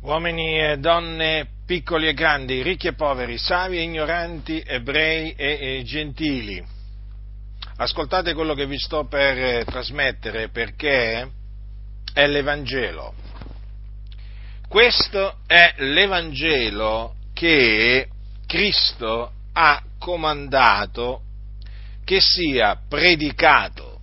uomini e donne, piccoli e grandi, ricchi e poveri, savi e ignoranti, ebrei e, e gentili. Ascoltate quello che vi sto per eh, trasmettere perché è l'Evangelo. Questo è l'Evangelo che Cristo ha comandato che sia predicato.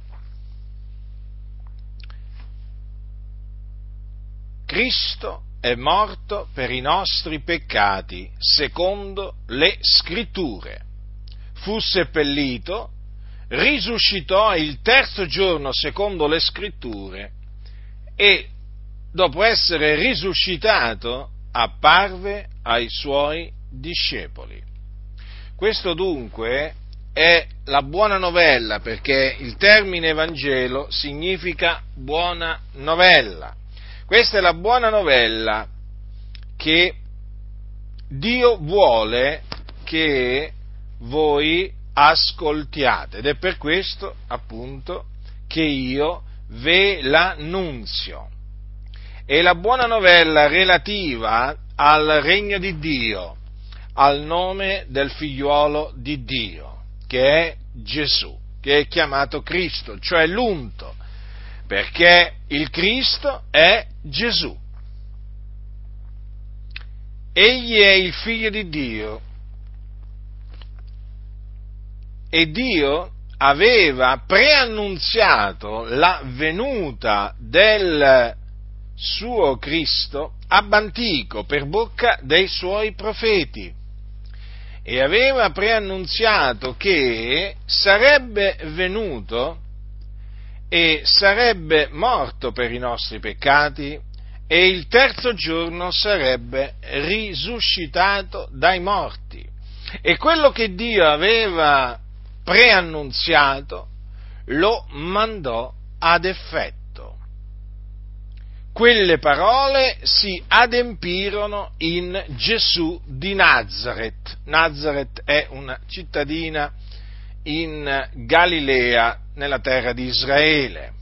Cristo è morto per i nostri peccati, secondo le scritture. Fu seppellito, risuscitò il terzo giorno, secondo le scritture, e dopo essere risuscitato apparve ai suoi discepoli. Questo dunque è la buona novella, perché il termine Vangelo significa buona novella. Questa è la buona novella che Dio vuole che voi ascoltiate ed è per questo appunto che io ve l'annunzio. È la buona novella relativa al regno di Dio, al nome del figliuolo di Dio, che è Gesù, che è chiamato Cristo, cioè l'unto, perché il Cristo è Gesù. Egli è il figlio di Dio e Dio aveva preannunziato la venuta del suo Cristo ab per bocca dei suoi profeti e aveva preannunziato che sarebbe venuto e sarebbe morto per i nostri peccati e il terzo giorno sarebbe risuscitato dai morti. E quello che Dio aveva preannunziato lo mandò ad effetto. Quelle parole si adempirono in Gesù di Nazareth. Nazareth è una cittadina in Galilea, nella terra di Israele.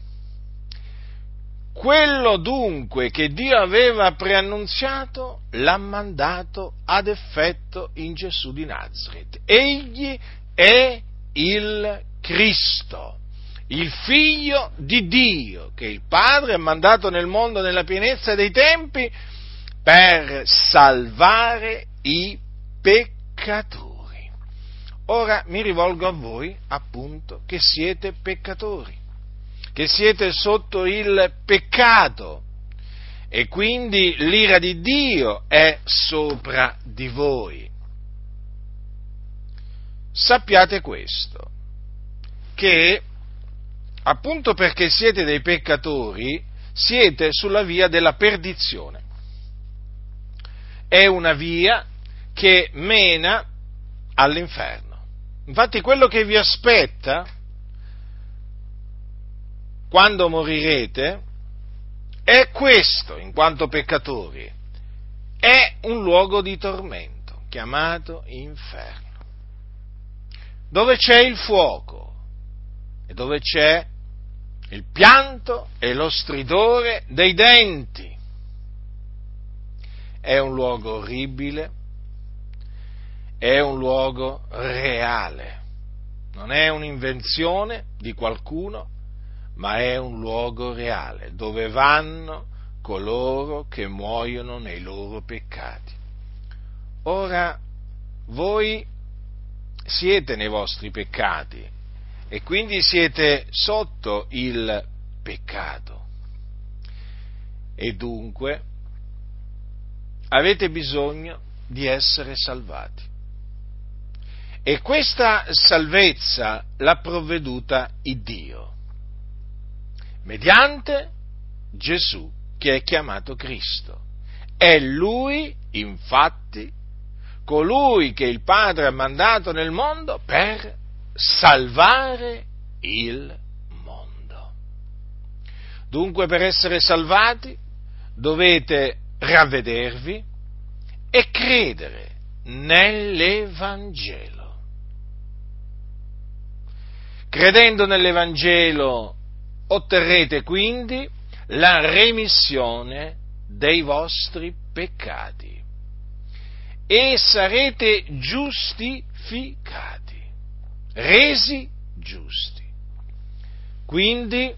Quello dunque che Dio aveva preannunziato l'ha mandato ad effetto in Gesù di Nazareth. Egli è il Cristo, il figlio di Dio, che il Padre ha mandato nel mondo nella pienezza dei tempi per salvare i peccatori. Ora mi rivolgo a voi, appunto, che siete peccatori, che siete sotto il peccato e quindi l'ira di Dio è sopra di voi. Sappiate questo, che appunto perché siete dei peccatori, siete sulla via della perdizione. È una via che mena all'inferno. Infatti quello che vi aspetta quando morirete è questo, in quanto peccatori, è un luogo di tormento chiamato inferno, dove c'è il fuoco e dove c'è il pianto e lo stridore dei denti. È un luogo orribile, è un luogo reale, non è un'invenzione di qualcuno, ma è un luogo reale, dove vanno coloro che muoiono nei loro peccati. Ora, voi siete nei vostri peccati e quindi siete sotto il peccato e dunque avete bisogno di essere salvati. E questa salvezza l'ha provveduta il Dio, mediante Gesù, che è chiamato Cristo. È Lui, infatti, colui che il Padre ha mandato nel mondo per salvare il mondo. Dunque per essere salvati dovete ravvedervi e credere nell'Evangelo. Credendo nell'Evangelo otterrete quindi la remissione dei vostri peccati e sarete giustificati, resi giusti. Quindi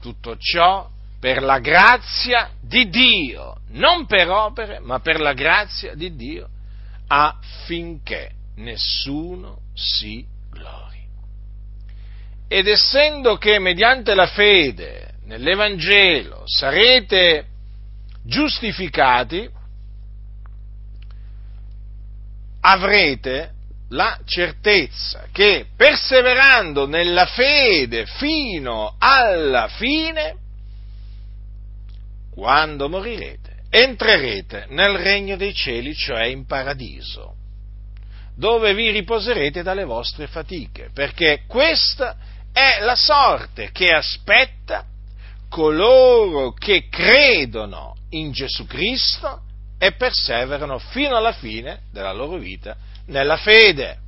tutto ciò per la grazia di Dio, non per opere, ma per la grazia di Dio, affinché nessuno si glori. Ed essendo che mediante la fede nell'Evangelo sarete giustificati, avrete la certezza che perseverando nella fede fino alla fine, quando morirete, entrerete nel regno dei cieli, cioè in paradiso, dove vi riposerete dalle vostre fatiche, perché questa è la sorte che aspetta coloro che credono in Gesù Cristo e perseverano fino alla fine della loro vita nella fede.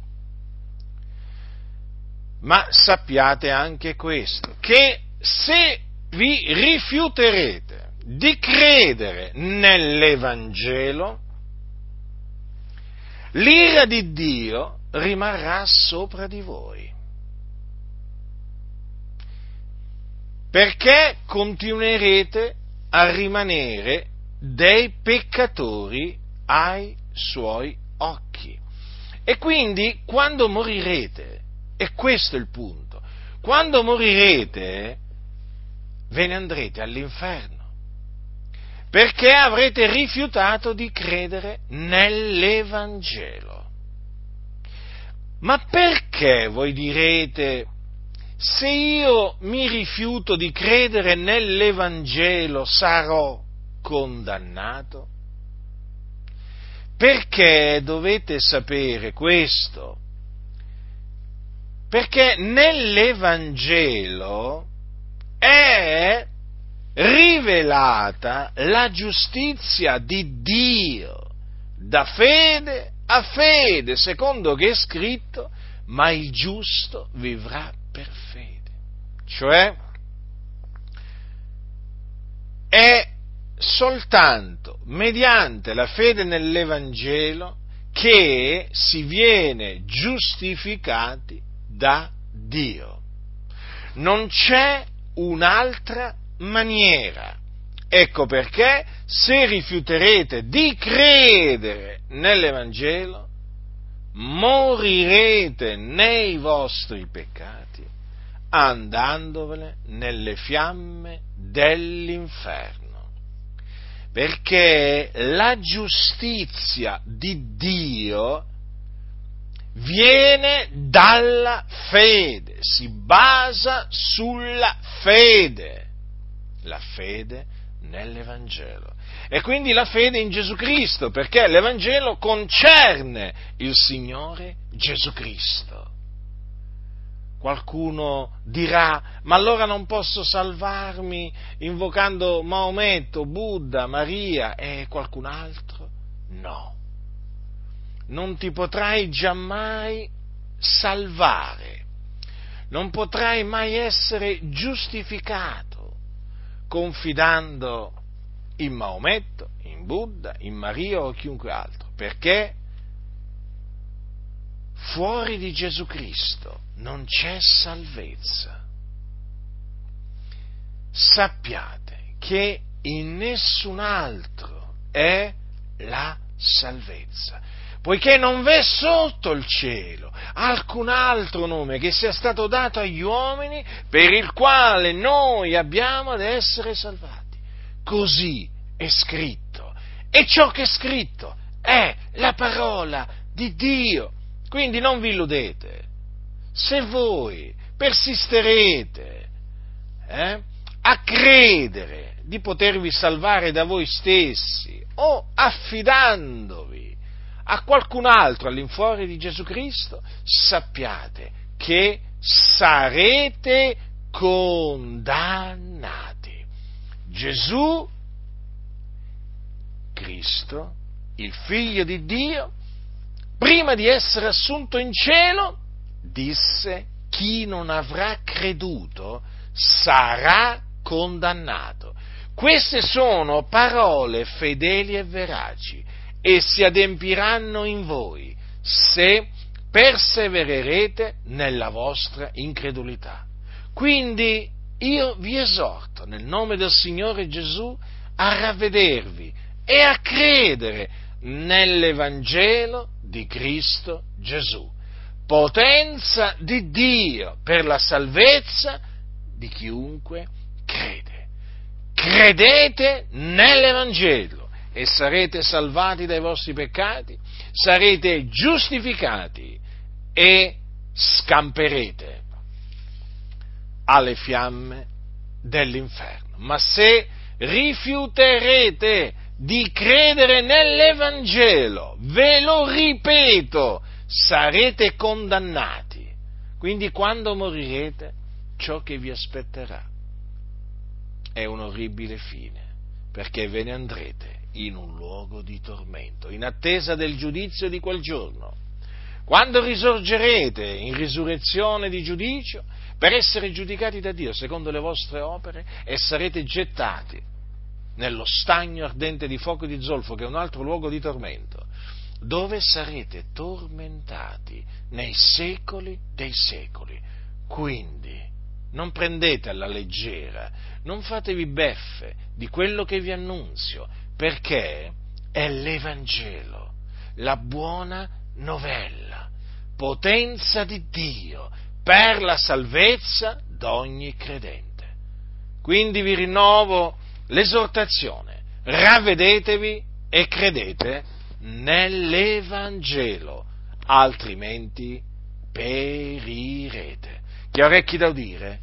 Ma sappiate anche questo, che se vi rifiuterete di credere nell'Evangelo, l'ira di Dio rimarrà sopra di voi. Perché continuerete a rimanere dei peccatori ai suoi occhi. E quindi quando morirete, e questo è il punto, quando morirete ve ne andrete all'inferno, perché avrete rifiutato di credere nell'Evangelo. Ma perché voi direte, se io mi rifiuto di credere nell'Evangelo sarò condannato? Perché dovete sapere questo? Perché nell'Evangelo è rivelata la giustizia di Dio da fede a fede, secondo che è scritto, ma il giusto vivrà per fede. Cioè, è soltanto mediante la fede nell'Evangelo che si viene giustificati da Dio. Non c'è un'altra maniera. Ecco perché se rifiuterete di credere nell'Evangelo, morirete nei vostri peccati andandovene nelle fiamme dell'inferno. Perché la giustizia di Dio viene dalla fede, si basa sulla fede, la fede nell'Evangelo. E quindi la fede in Gesù Cristo, perché l'Evangelo concerne il Signore Gesù Cristo. Qualcuno dirà, ma allora non posso salvarmi invocando Maometto, Buddha, Maria e qualcun altro? No. Non ti potrai giammai salvare, non potrai mai essere giustificato confidando in Maometto, in Buddha, in Maria o chiunque altro, perché fuori di Gesù Cristo non c'è salvezza. Sappiate che in nessun altro è la salvezza, poiché non v'è sotto il cielo alcun altro nome che sia stato dato agli uomini per il quale noi abbiamo ad essere salvati. Così è scritto. E ciò che è scritto è la parola di Dio. Quindi non vi illudete se voi persisterete eh, a credere di potervi salvare da voi stessi o affidandovi a qualcun altro all'infuori di Gesù Cristo, sappiate che sarete condannati. Gesù Cristo, il figlio di Dio, prima di essere assunto in cielo, disse, chi non avrà creduto sarà condannato. queste sono parole fedeli e veraci e si adempiranno in voi se persevererete nella vostra incredulità. Quindi io vi esorto nel nome del Signore Gesù a ravvedervi e a credere nell'Evangelo di Cristo Gesù, potenza di Dio per la salvezza di chiunque crede. Credete nell'Evangelo e sarete salvati dai vostri peccati, sarete giustificati e scamperete alle fiamme dell'inferno. Ma se rifiuterete di credere nell'Evangelo, ve lo ripeto, sarete condannati. Quindi quando morirete, ciò che vi aspetterà è un orribile fine, perché ve ne andrete in un luogo di tormento, in attesa del giudizio di quel giorno. Quando risorgerete in risurrezione di giudicio per essere giudicati da Dio secondo le vostre opere e sarete gettati nello stagno ardente di fuoco e di zolfo, che è un altro luogo di tormento, dove sarete tormentati nei secoli dei secoli. Quindi non prendete alla leggera, non fatevi beffe di quello che vi annunzio, perché è l'Evangelo, la buona novella, potenza di Dio per la salvezza d'ogni credente. Quindi vi rinnovo l'esortazione, ravvedetevi e credete nell'Evangelo, altrimenti perirete. Ha orecchi da udire,